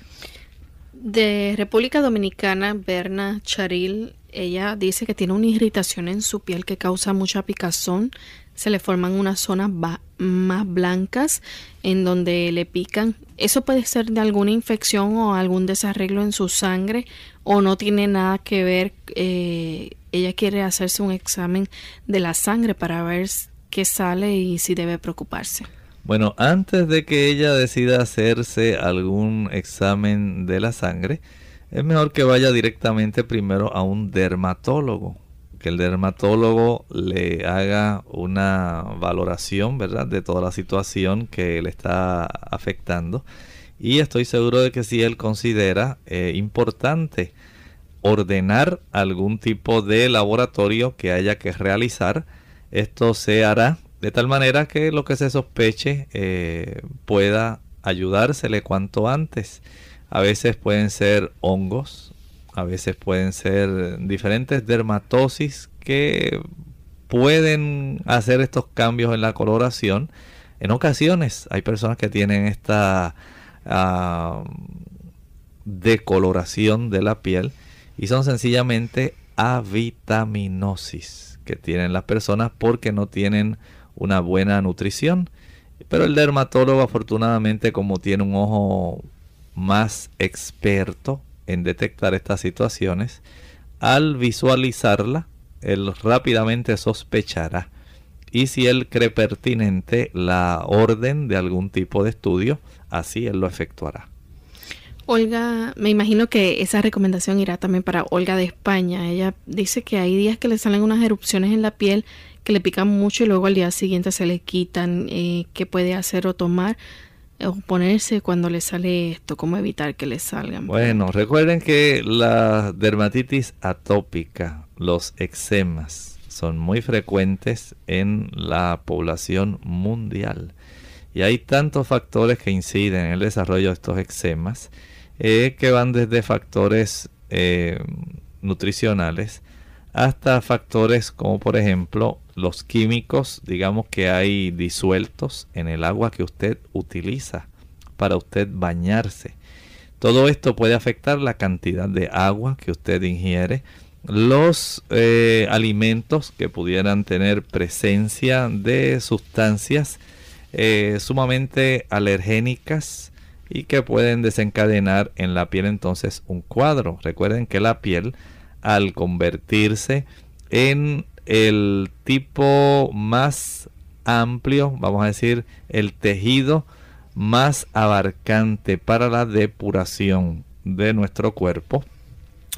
De República Dominicana, Berna Charil ella dice que tiene una irritación en su piel que causa mucha picazón. Se le forman unas zonas más blancas en donde le pican. Eso puede ser de alguna infección o algún desarreglo en su sangre o no tiene nada que ver. Eh, ella quiere hacerse un examen de la sangre para ver qué sale y si debe preocuparse. Bueno, antes de que ella decida hacerse algún examen de la sangre, es mejor que vaya directamente primero a un dermatólogo que el dermatólogo le haga una valoración, ¿verdad?, de toda la situación que le está afectando. Y estoy seguro de que si él considera eh, importante ordenar algún tipo de laboratorio que haya que realizar, esto se hará de tal manera que lo que se sospeche eh, pueda ayudársele cuanto antes. A veces pueden ser hongos, a veces pueden ser diferentes dermatosis que pueden hacer estos cambios en la coloración. En ocasiones hay personas que tienen esta uh, decoloración de la piel y son sencillamente avitaminosis que tienen las personas porque no tienen una buena nutrición. Pero el dermatólogo afortunadamente como tiene un ojo más experto en detectar estas situaciones, al visualizarla, él rápidamente sospechará. Y si él cree pertinente la orden de algún tipo de estudio, así él lo efectuará. Olga, me imagino que esa recomendación irá también para Olga de España. Ella dice que hay días que le salen unas erupciones en la piel que le pican mucho y luego al día siguiente se le quitan. Eh, ¿Qué puede hacer o tomar? o ponerse cuando le sale esto, cómo evitar que le salgan. Bueno, recuerden que la dermatitis atópica, los eczemas, son muy frecuentes en la población mundial. Y hay tantos factores que inciden en el desarrollo de estos eczemas eh, que van desde factores eh, nutricionales hasta factores como por ejemplo los químicos, digamos que hay disueltos en el agua que usted utiliza para usted bañarse. Todo esto puede afectar la cantidad de agua que usted ingiere, los eh, alimentos que pudieran tener presencia de sustancias eh, sumamente alergénicas y que pueden desencadenar en la piel entonces un cuadro. Recuerden que la piel al convertirse en el tipo más amplio, vamos a decir, el tejido más abarcante para la depuración de nuestro cuerpo,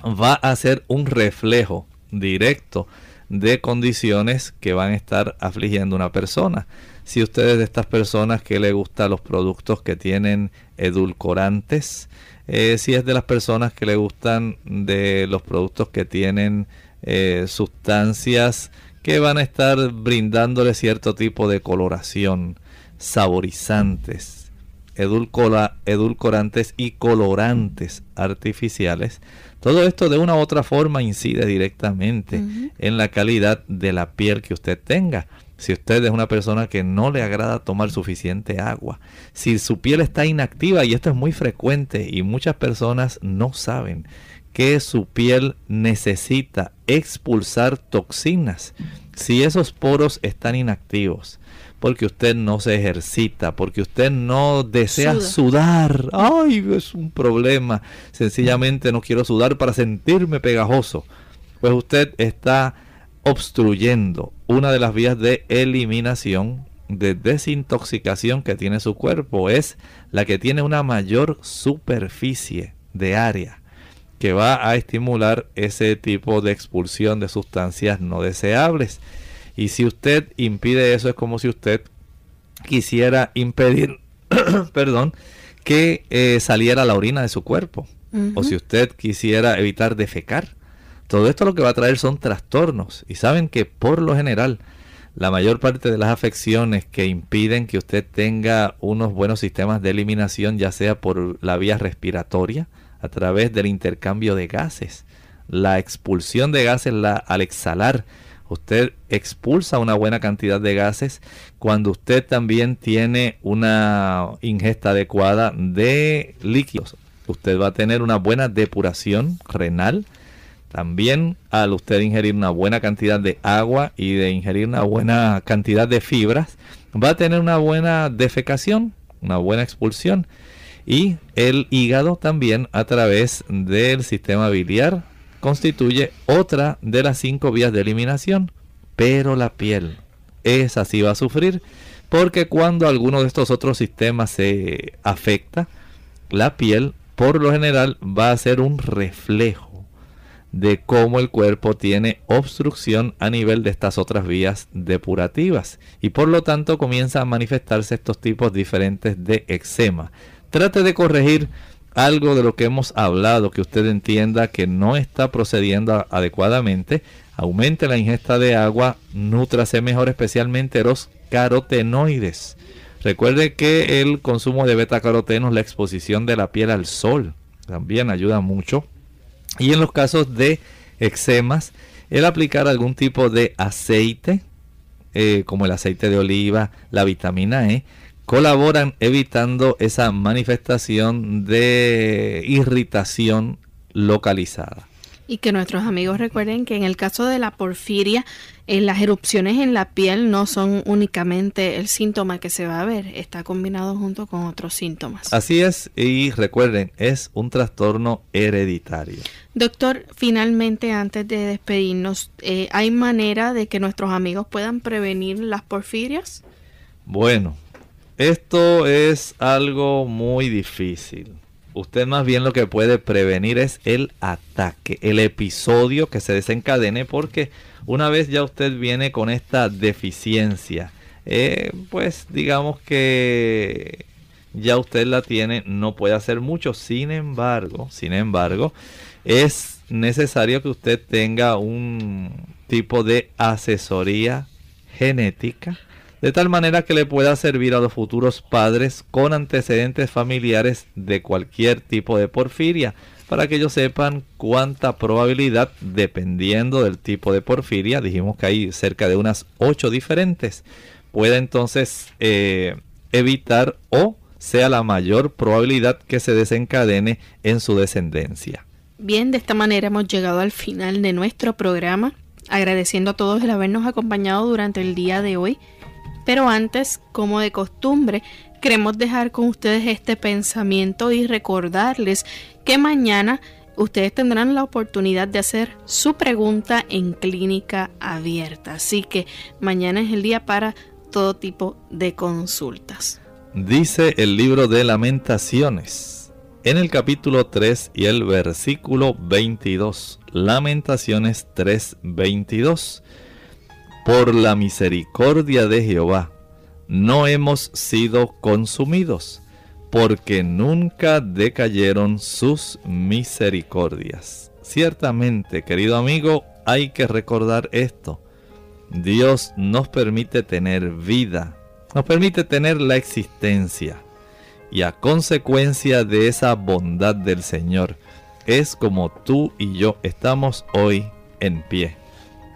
va a ser un reflejo directo de condiciones que van a estar afligiendo a una persona. Si usted es de estas personas que le gustan los productos que tienen edulcorantes, eh, si es de las personas que le gustan de los productos que tienen eh, sustancias que van a estar brindándole cierto tipo de coloración, saborizantes, edulcorantes y colorantes artificiales. Todo esto de una u otra forma incide directamente en la calidad de la piel que usted tenga. Si usted es una persona que no le agrada tomar suficiente agua, si su piel está inactiva, y esto es muy frecuente y muchas personas no saben, que su piel necesita expulsar toxinas. Si esos poros están inactivos, porque usted no se ejercita, porque usted no desea sudar, ay, es un problema. Sencillamente no quiero sudar para sentirme pegajoso. Pues usted está obstruyendo una de las vías de eliminación, de desintoxicación que tiene su cuerpo. Es la que tiene una mayor superficie de área que va a estimular ese tipo de expulsión de sustancias no deseables. Y si usted impide eso, es como si usted quisiera impedir, perdón, que eh, saliera la orina de su cuerpo. O si usted quisiera evitar defecar. Todo esto lo que va a traer son trastornos. Y saben que por lo general, la mayor parte de las afecciones que impiden que usted tenga unos buenos sistemas de eliminación, ya sea por la vía respiratoria, a través del intercambio de gases. La expulsión de gases al exhalar, usted expulsa una buena cantidad de gases cuando usted también tiene una ingesta adecuada de líquidos. Usted va a tener una buena depuración renal. También al usted ingerir una buena cantidad de agua y de ingerir una buena cantidad de fibras, va a tener una buena defecación, una buena expulsión y el hígado también a través del sistema biliar constituye otra de las cinco vías de eliminación. Pero la piel, esa sí va a sufrir porque cuando alguno de estos otros sistemas se afecta, la piel por lo general va a ser un reflejo de cómo el cuerpo tiene obstrucción a nivel de estas otras vías depurativas y por lo tanto comienzan a manifestarse estos tipos diferentes de eczema. Trate de corregir algo de lo que hemos hablado que usted entienda que no está procediendo adecuadamente. Aumente la ingesta de agua, nútrase mejor especialmente los carotenoides. Recuerde que el consumo de beta-carotenos, la exposición de la piel al sol, también ayuda mucho y en los casos de eczemas, el aplicar algún tipo de aceite, eh, como el aceite de oliva, la vitamina E, colaboran evitando esa manifestación de irritación localizada. Y que nuestros amigos recuerden que en el caso de la porfiria, eh, las erupciones en la piel no son únicamente el síntoma que se va a ver, está combinado junto con otros síntomas. Así es, y recuerden, es un trastorno hereditario. Doctor, finalmente antes de despedirnos, eh, ¿hay manera de que nuestros amigos puedan prevenir las porfirias? Bueno, esto es algo muy difícil. Usted más bien lo que puede prevenir es el ataque, el episodio que se desencadene porque una vez ya usted viene con esta deficiencia, eh, pues digamos que ya usted la tiene, no puede hacer mucho. Sin embargo, sin embargo, es necesario que usted tenga un tipo de asesoría genética de tal manera que le pueda servir a los futuros padres con antecedentes familiares de cualquier tipo de porfiria, para que ellos sepan cuánta probabilidad, dependiendo del tipo de porfiria, dijimos que hay cerca de unas 8 diferentes, pueda entonces eh, evitar o sea la mayor probabilidad que se desencadene en su descendencia. Bien, de esta manera hemos llegado al final de nuestro programa, agradeciendo a todos el habernos acompañado durante el día de hoy. Pero antes, como de costumbre, queremos dejar con ustedes este pensamiento y recordarles que mañana ustedes tendrán la oportunidad de hacer su pregunta en clínica abierta. Así que mañana es el día para todo tipo de consultas. Dice el libro de lamentaciones en el capítulo 3 y el versículo 22. Lamentaciones 3:22 por la misericordia de Jehová, no hemos sido consumidos, porque nunca decayeron sus misericordias. Ciertamente, querido amigo, hay que recordar esto. Dios nos permite tener vida, nos permite tener la existencia. Y a consecuencia de esa bondad del Señor, es como tú y yo estamos hoy en pie.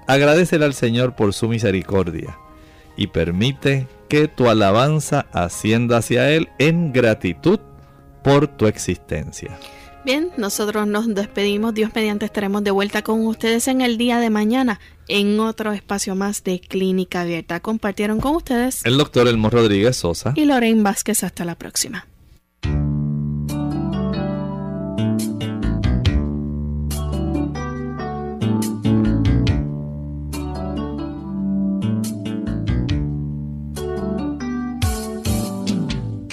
Agradecele al Señor por su misericordia y permite que tu alabanza ascienda hacia Él en gratitud por tu existencia. Bien, nosotros nos despedimos. Dios mediante estaremos de vuelta con ustedes en el día de mañana en otro espacio más de Clínica Abierta. Compartieron con ustedes el doctor Elmo Rodríguez Sosa y Lorraine Vázquez. Hasta la próxima.